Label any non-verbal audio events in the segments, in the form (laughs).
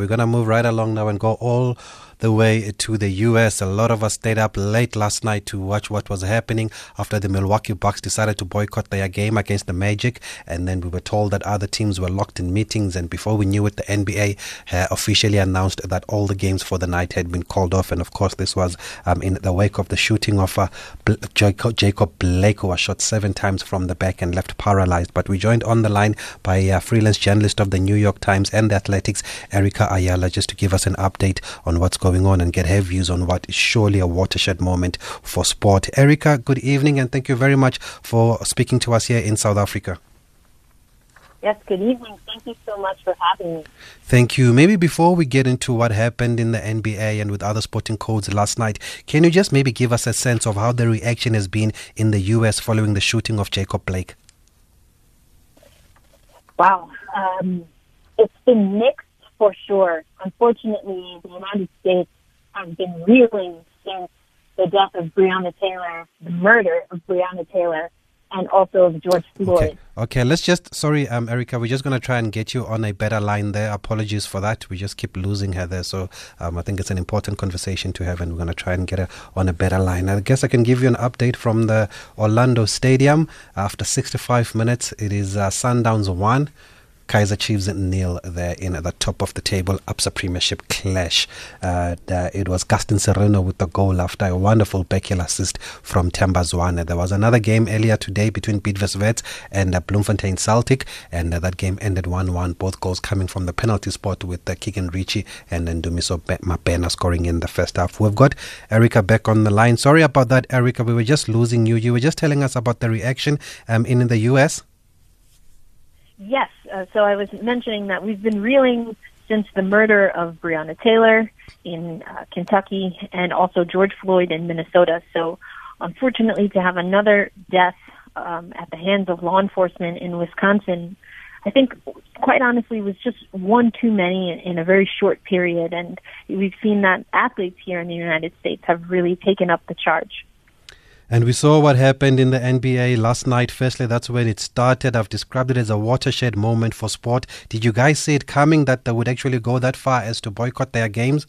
We're going to move right along now and go all the way to the US. A lot of us stayed up late last night to watch what was happening after the Milwaukee Bucks decided to boycott their game against the Magic. And then we were told that other teams were locked in meetings. And before we knew it, the NBA uh, officially announced that all the games for the night had been called off. And of course, this was um, in the wake of the shooting of uh, Jacob, Jacob Blake, who was shot seven times from the back and left paralyzed. But we joined on the line by a freelance journalist of the New York Times and the Athletics, Erica Ayala, just to give us an update on what's going going on and get her views on what is surely a watershed moment for sport. Erica, good evening and thank you very much for speaking to us here in South Africa. Yes, good evening. Thank you so much for having me. Thank you. Maybe before we get into what happened in the NBA and with other sporting codes last night, can you just maybe give us a sense of how the reaction has been in the U.S. following the shooting of Jacob Blake? Wow. Um, it's been mixed for sure. Unfortunately, the United States has been reeling since the death of Breonna Taylor, the murder of Breonna Taylor, and also of George Floyd. Okay, okay. let's just, sorry, um, Erica, we're just going to try and get you on a better line there. Apologies for that. We just keep losing her there. So um, I think it's an important conversation to have, and we're going to try and get her on a better line. I guess I can give you an update from the Orlando Stadium. After 65 minutes, it is uh, Sundowns 1. Kaizer Chiefs nil there in the top of the table, Absa Premiership clash. Uh, it was Gaston Sirino with the goal after a wonderful backheel assist from Themba Zwane. There was another game earlier today between Bidvest and uh, Bloemfontein Celtic, and uh, that game ended 1 1. Both goals coming from the penalty spot with uh, Keegan Ritchie and then Dumiso Mabena scoring in the first half. We've got Erica back on the line. Sorry about that, Erica. We were just losing you. You were just telling us about the reaction um, in, in the US. Yes. Uh, so I was mentioning that we've been reeling since the murder of Breonna Taylor in uh, Kentucky and also George Floyd in Minnesota. So unfortunately, to have another death um, at the hands of law enforcement in Wisconsin, I think, quite honestly, was just one too many in, in a very short period. And we've seen that athletes here in the United States have really taken up the charge. And we saw what happened in the NBA last night. Firstly, that's when it started. I've described it as a watershed moment for sport. Did you guys see it coming that they would actually go that far as to boycott their games?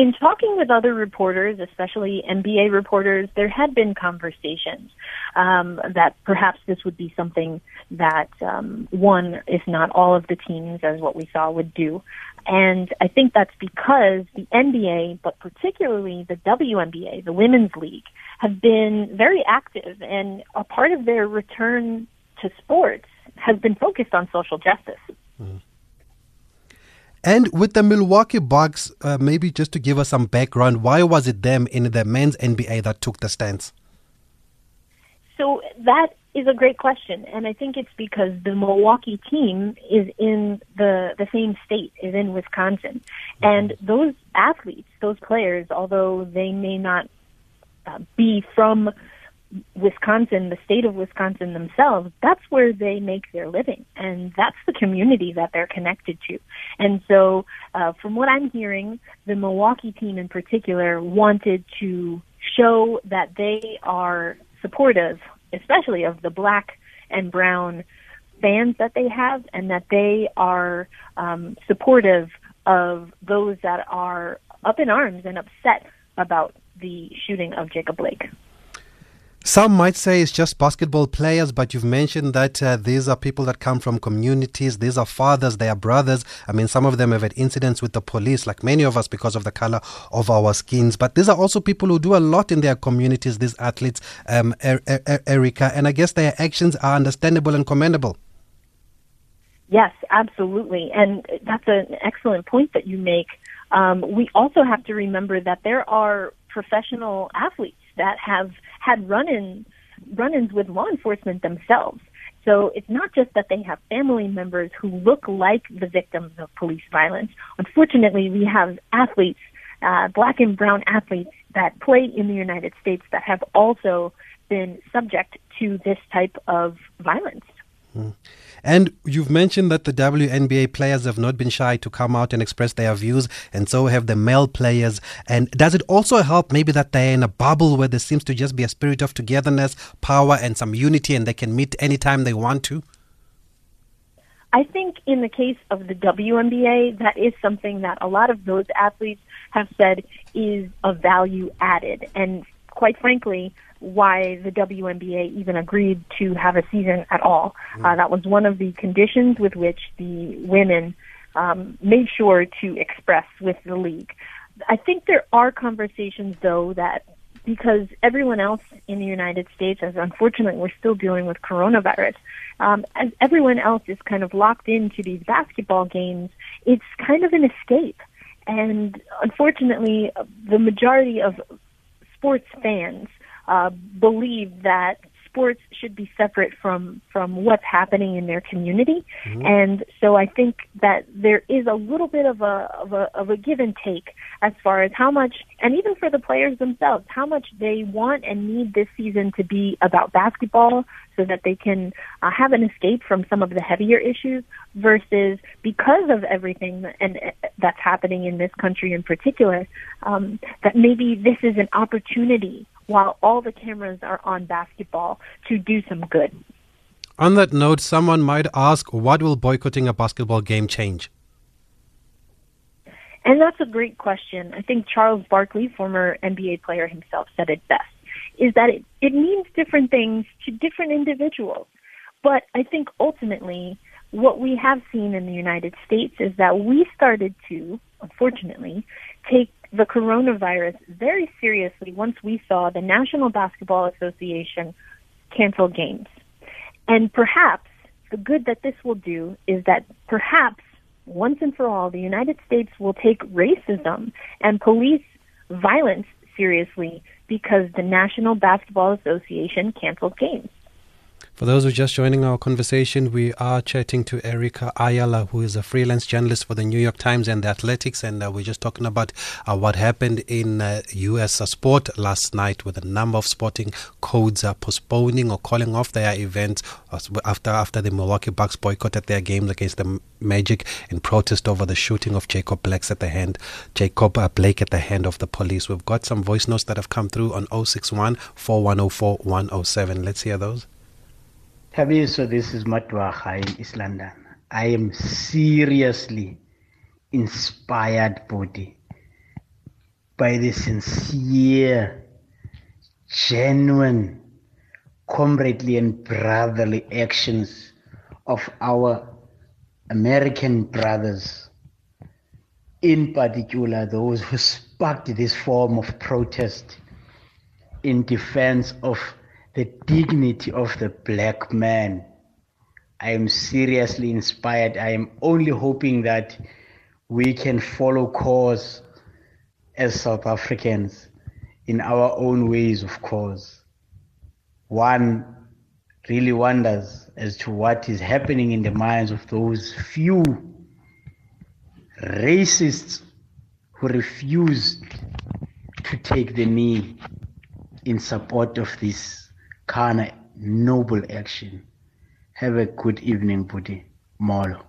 In talking with other reporters, especially NBA reporters, there had been conversations um, that perhaps this would be something that um, one, if not all of the teams, as what we saw, would do. And I think that's because the NBA, but particularly the WNBA, the Women's League, have been very active and a part of their return to sports has been focused on social justice. Mm. And with the Milwaukee Bucks, uh, maybe just to give us some background, why was it them in the men's NBA that took the stance? So that is a great question, and I think it's because the Milwaukee team is in the the same state, is in Wisconsin, and those athletes, those players, although they may not uh, be from Wisconsin, the state of Wisconsin themselves, that's where they make their living, and that's the community that they're connected to. And so, uh, from what I'm hearing, the Milwaukee team in particular wanted to show that they are supportive especially of the black and brown fans that they have, and that they are um, supportive of those that are up in arms and upset about the shooting of Jacob Blake. Some might say it's just basketball players, but you've mentioned that uh, these are people that come from communities. These are fathers, they are brothers. I mean, some of them have had incidents with the police, like many of us, because of the color of our skins. But these are also people who do a lot in their communities, these athletes, um, er- er- er- Erica. And I guess their actions are understandable and commendable. Yes, absolutely. And that's an excellent point that you make. Um, we also have to remember that there are professional athletes that have had run-ins run-ins with law enforcement themselves. So it's not just that they have family members who look like the victims of police violence. Unfortunately, we have athletes, uh, black and brown athletes that play in the United States that have also been subject to this type of violence. Mm. And you've mentioned that the WNBA players have not been shy to come out and express their views, and so have the male players. And does it also help maybe that they're in a bubble where there seems to just be a spirit of togetherness, power, and some unity, and they can meet anytime they want to? I think in the case of the WNBA, that is something that a lot of those athletes have said is a value added. And quite frankly, why the WNBA even agreed to have a season at all. Mm. Uh, that was one of the conditions with which the women um, made sure to express with the league. I think there are conversations, though, that because everyone else in the United States, as unfortunately we're still dealing with coronavirus, um, as everyone else is kind of locked into these basketball games, it's kind of an escape. And unfortunately, the majority of sports fans uh, believe that sports should be separate from from what's happening in their community mm-hmm. and so i think that there is a little bit of a of a of a give and take as far as how much and even for the players themselves how much they want and need this season to be about basketball so that they can uh, have an escape from some of the heavier issues versus because of everything and uh, that's happening in this country in particular um, that maybe this is an opportunity while all the cameras are on basketball to do some good. On that note, someone might ask, what will boycotting a basketball game change? And that's a great question. I think Charles Barkley, former NBA player himself, said it best, is that it, it means different things to different individuals. But I think ultimately, what we have seen in the United States is that we started to, unfortunately, take the coronavirus very seriously once we saw the National Basketball Association cancel games. And perhaps the good that this will do is that perhaps once and for all the United States will take racism and police violence seriously because the National Basketball Association canceled games. For those who are just joining our conversation, we are chatting to Erica Ayala, who is a freelance journalist for the New York Times and the Athletics, and uh, we're just talking about uh, what happened in uh, U.S. Uh, sport last night, with a number of sporting codes uh, postponing or calling off their events uh, after after the Milwaukee Bucks boycotted their games against the Magic in protest over the shooting of Jacob Blake at the hand Jacob Blake at the hand of the police. We've got some voice notes that have come through on 061 4104 107. Let's hear those. Thabiso, this is Matwaha in East London. I am seriously inspired, body, by the sincere, genuine, comradely, and brotherly actions of our American brothers, in particular those who sparked this form of protest in defense of the dignity of the black man. I am seriously inspired. I am only hoping that we can follow course as South Africans in our own ways, of course. One really wonders as to what is happening in the minds of those few racists who refused to take the knee in support of this kind of noble action. Have a good evening, Buddy. Molo.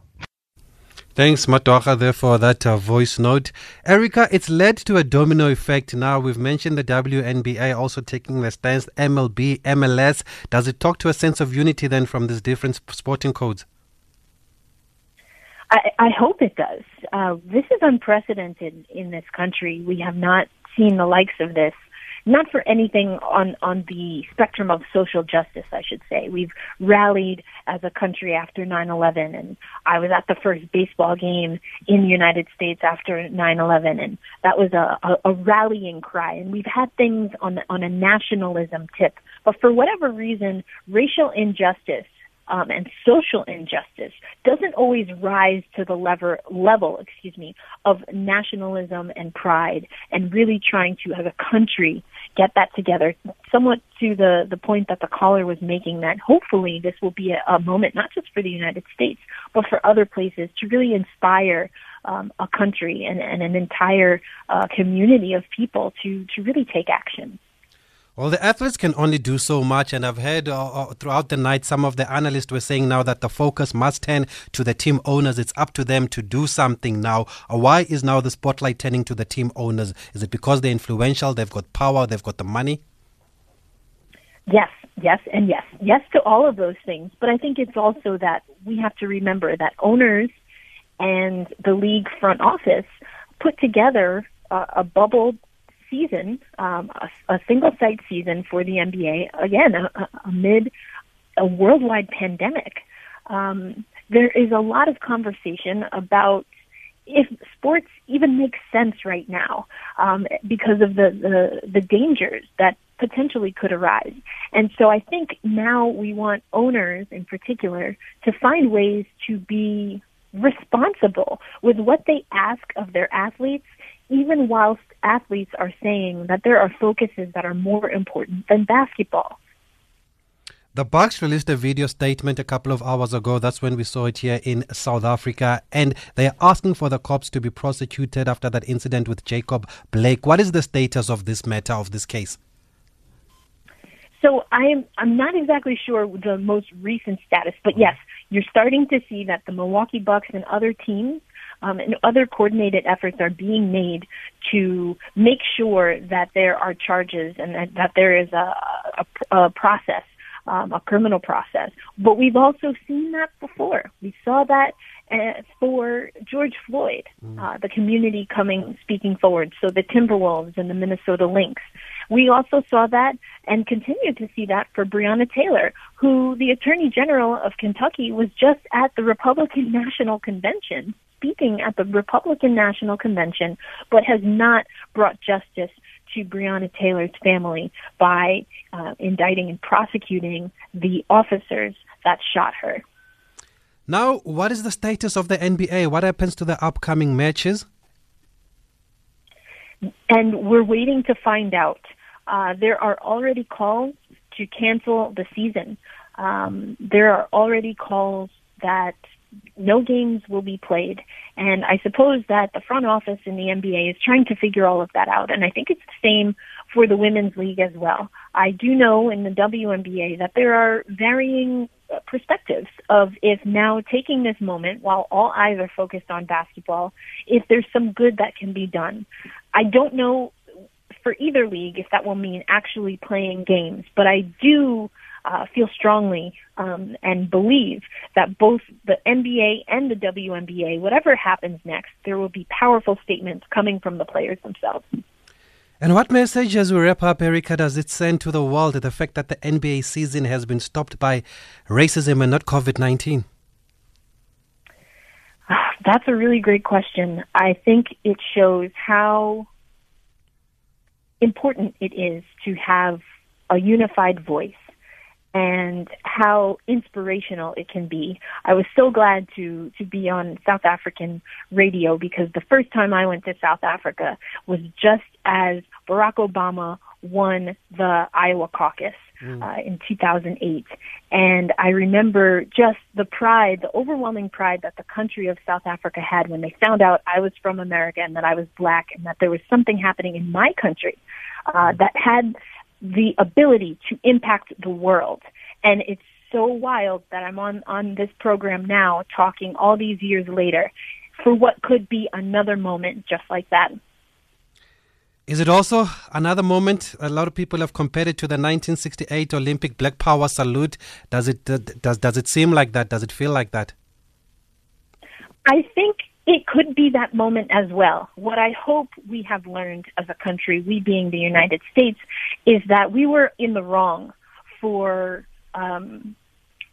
Thanks, Matocha, there for that uh, voice note. Erica, it's led to a domino effect now. We've mentioned the WNBA also taking the stance, MLB, MLS. Does it talk to a sense of unity then from these different sporting codes? I, I hope it does. Uh, this is unprecedented in this country. We have not seen the likes of this not for anything on on the spectrum of social justice, I should say. We've rallied as a country after 9/11, and I was at the first baseball game in the United States after 9/11, and that was a, a, a rallying cry. And we've had things on on a nationalism tip, but for whatever reason, racial injustice um, and social injustice doesn't always rise to the lever, level, excuse me, of nationalism and pride, and really trying to, as a country, get that together. Somewhat to the the point that the caller was making, that hopefully this will be a, a moment not just for the United States, but for other places to really inspire um, a country and, and an entire uh, community of people to to really take action. Well, the athletes can only do so much, and I've heard uh, uh, throughout the night some of the analysts were saying now that the focus must turn to the team owners. It's up to them to do something now. Uh, why is now the spotlight turning to the team owners? Is it because they're influential, they've got power, they've got the money? Yes, yes, and yes. Yes to all of those things. But I think it's also that we have to remember that owners and the league front office put together a, a bubble season, um, a, a single site season for the NBA, again, amid a worldwide pandemic. Um, there is a lot of conversation about if sports even makes sense right now um, because of the, the the dangers that potentially could arise. And so I think now we want owners in particular to find ways to be responsible with what they ask of their athletes, even whilst athletes are saying that there are focuses that are more important than basketball. The Bucks released a video statement a couple of hours ago. That's when we saw it here in South Africa. And they are asking for the cops to be prosecuted after that incident with Jacob Blake. What is the status of this matter, of this case? So I'm I'm not exactly sure the most recent status, but yes, you're starting to see that the Milwaukee Bucks and other teams um, and other coordinated efforts are being made to make sure that there are charges and that, that there is a, a, a process, um, a criminal process. But we've also seen that before. We saw that uh, for George Floyd, mm. uh, the community coming, speaking forward. So the Timberwolves and the Minnesota Lynx. We also saw that and continue to see that for Breonna Taylor, who the Attorney General of Kentucky was just at the Republican (laughs) National Convention, speaking at the Republican National Convention, but has not brought justice to Breonna Taylor's family by uh, indicting and prosecuting the officers that shot her. Now, what is the status of the NBA? What happens to the upcoming matches? And we're waiting to find out. Uh, there are already calls to cancel the season. Um, there are already calls that no games will be played. And I suppose that the front office in the NBA is trying to figure all of that out. And I think it's the same for the women's league as well. I do know in the WNBA that there are varying uh, perspectives of if now taking this moment while all eyes are focused on basketball, if there's some good that can be done. I don't know for either league if that will mean actually playing games, but I do uh, feel strongly um, and believe that both the NBA and the WNBA, whatever happens next, there will be powerful statements coming from the players themselves. And what message, as we wrap up, Erica, does it send to the world the fact that the NBA season has been stopped by racism and not COVID 19? That's a really great question. I think it shows how important it is to have a unified voice and how inspirational it can be. I was so glad to to be on South African radio because the first time I went to South Africa was just as Barack Obama won the Iowa caucus mm. uh, in 2008. And I remember just the pride, the overwhelming pride that the country of South Africa had when they found out I was from America and that I was black and that there was something happening in my country uh, that had the ability to impact the world. And it's so wild that I'm on, on this program now talking all these years later for what could be another moment just like that. Is it also another moment? A lot of people have compared it to the 1968 Olympic Black Power salute. Does it does does it seem like that? Does it feel like that? I think it could be that moment as well. What I hope we have learned as a country, we being the United States, is that we were in the wrong for um,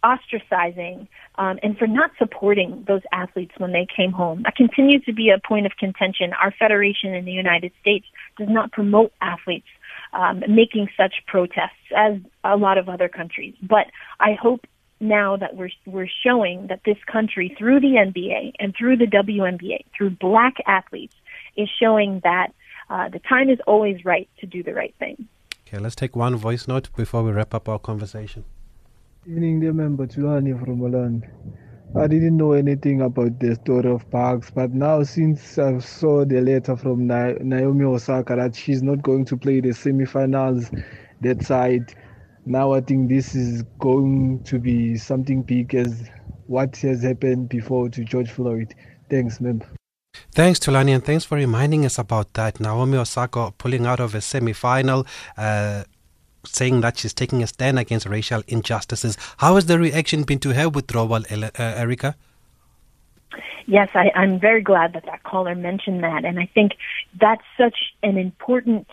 ostracizing um, and for not supporting those athletes when they came home. That continues to be a point of contention. Our federation in the United States does not promote athletes um, making such protests as a lot of other countries. But I hope now that we're we're showing that this country through the NBA and through the WNBA, through black athletes, is showing that uh, the time is always right to do the right thing. Okay, let's take one voice note before we wrap up our conversation. Evening, dear member Tulani from Holland. I didn't know anything about the story of Parks, but now since I saw the letter from Naomi Osaka that she's not going to play the semifinals that side, now I think this is going to be something big as what has happened before to George Floyd. Thanks, member. Thanks, Tulani, and thanks for reminding us about that. Naomi Osaka pulling out of a semi final. Uh, saying that she's taking a stand against racial injustices. How has the reaction been to her withdrawal, uh, Erica? Yes, I, I'm very glad that that caller mentioned that, and I think that's such an important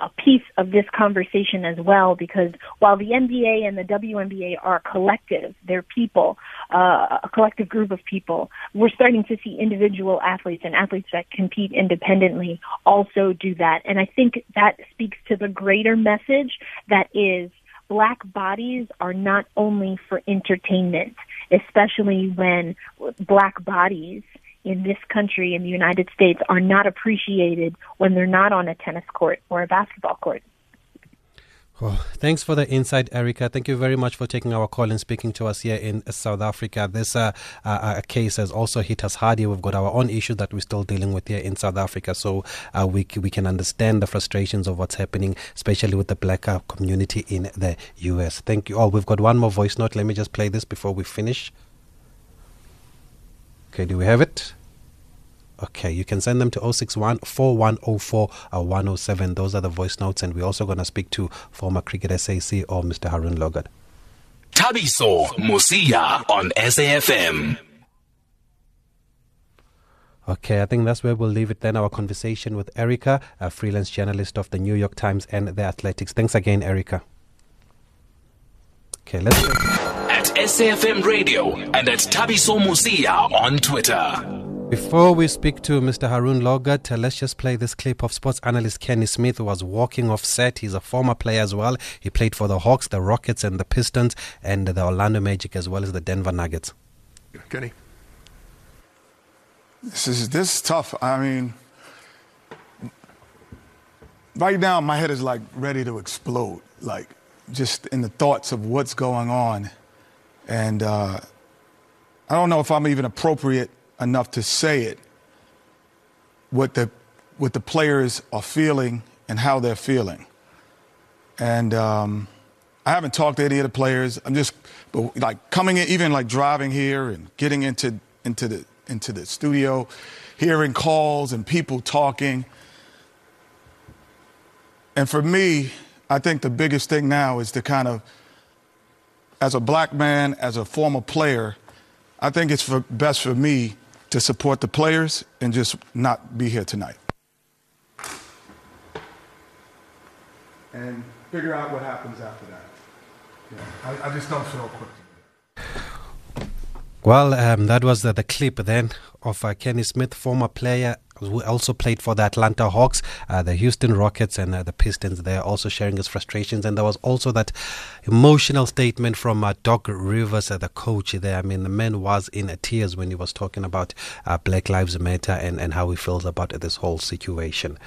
a piece of this conversation as well because while the NBA and the WNBA are collective, they're people, uh, a collective group of people, we're starting to see individual athletes and athletes that compete independently also do that. And I think that speaks to the greater message that is black bodies are not only for entertainment, especially when black bodies in this country, in the United States, are not appreciated when they're not on a tennis court or a basketball court. Well, thanks for the insight, Erica. Thank you very much for taking our call and speaking to us here in South Africa. This uh, uh, uh case has also hit us hard here. We've got our own issue that we're still dealing with here in South Africa, so uh, we we can understand the frustrations of what's happening, especially with the black uh, community in the U.S. Thank you. Oh, we've got one more voice note. Let me just play this before we finish. Okay, do we have it? Okay, you can send them to 061 4104 107. Those are the voice notes, and we're also going to speak to former Cricket SAC or Mr. Haroon Lorgat. Thabiso Mosia on SAFM. Okay, I think that's where we'll leave it then. Our conversation with Erica, a freelance journalist of the New York Times and the Athletics. Thanks again, Erica. Okay, let's go. SAFM Radio and at Thabiso Mosia on Twitter. Before we speak to Mr. Haroon Lorgat, uh, let's just play this clip of sports analyst Kenny Smith, who was walking off set. He's a former player as well. He played for the Hawks, the Rockets, and the Pistons, and the Orlando Magic, as well as the Denver Nuggets. Kenny. This is this is tough. I mean, right now my head is like ready to explode. Like just in the thoughts of what's going on and uh, I don't know if I'm even appropriate enough to say it, what the, what the players are feeling and how they're feeling. And um, I haven't talked to any of the players. I'm just but like coming in, even like driving here and getting into, into, the, into the studio, hearing calls and people talking. And for me, I think the biggest thing now is to kind of as a black man, as a former player, I think it's for, best for me to support the players and just not be here tonight. And figure out what happens after that. Yeah, I, I, just don't feel equipped. Well, um, that was the, the clip then of uh, Kenny Smith, former player who also played for the Atlanta Hawks, uh, the Houston Rockets, and uh, the Pistons. They're also sharing his frustrations. And there was also that emotional statement from uh, Doc Rivers, uh, the coach there. I mean, the man was in tears when he was talking about uh, Black Lives Matter and, and how he feels about this whole situation.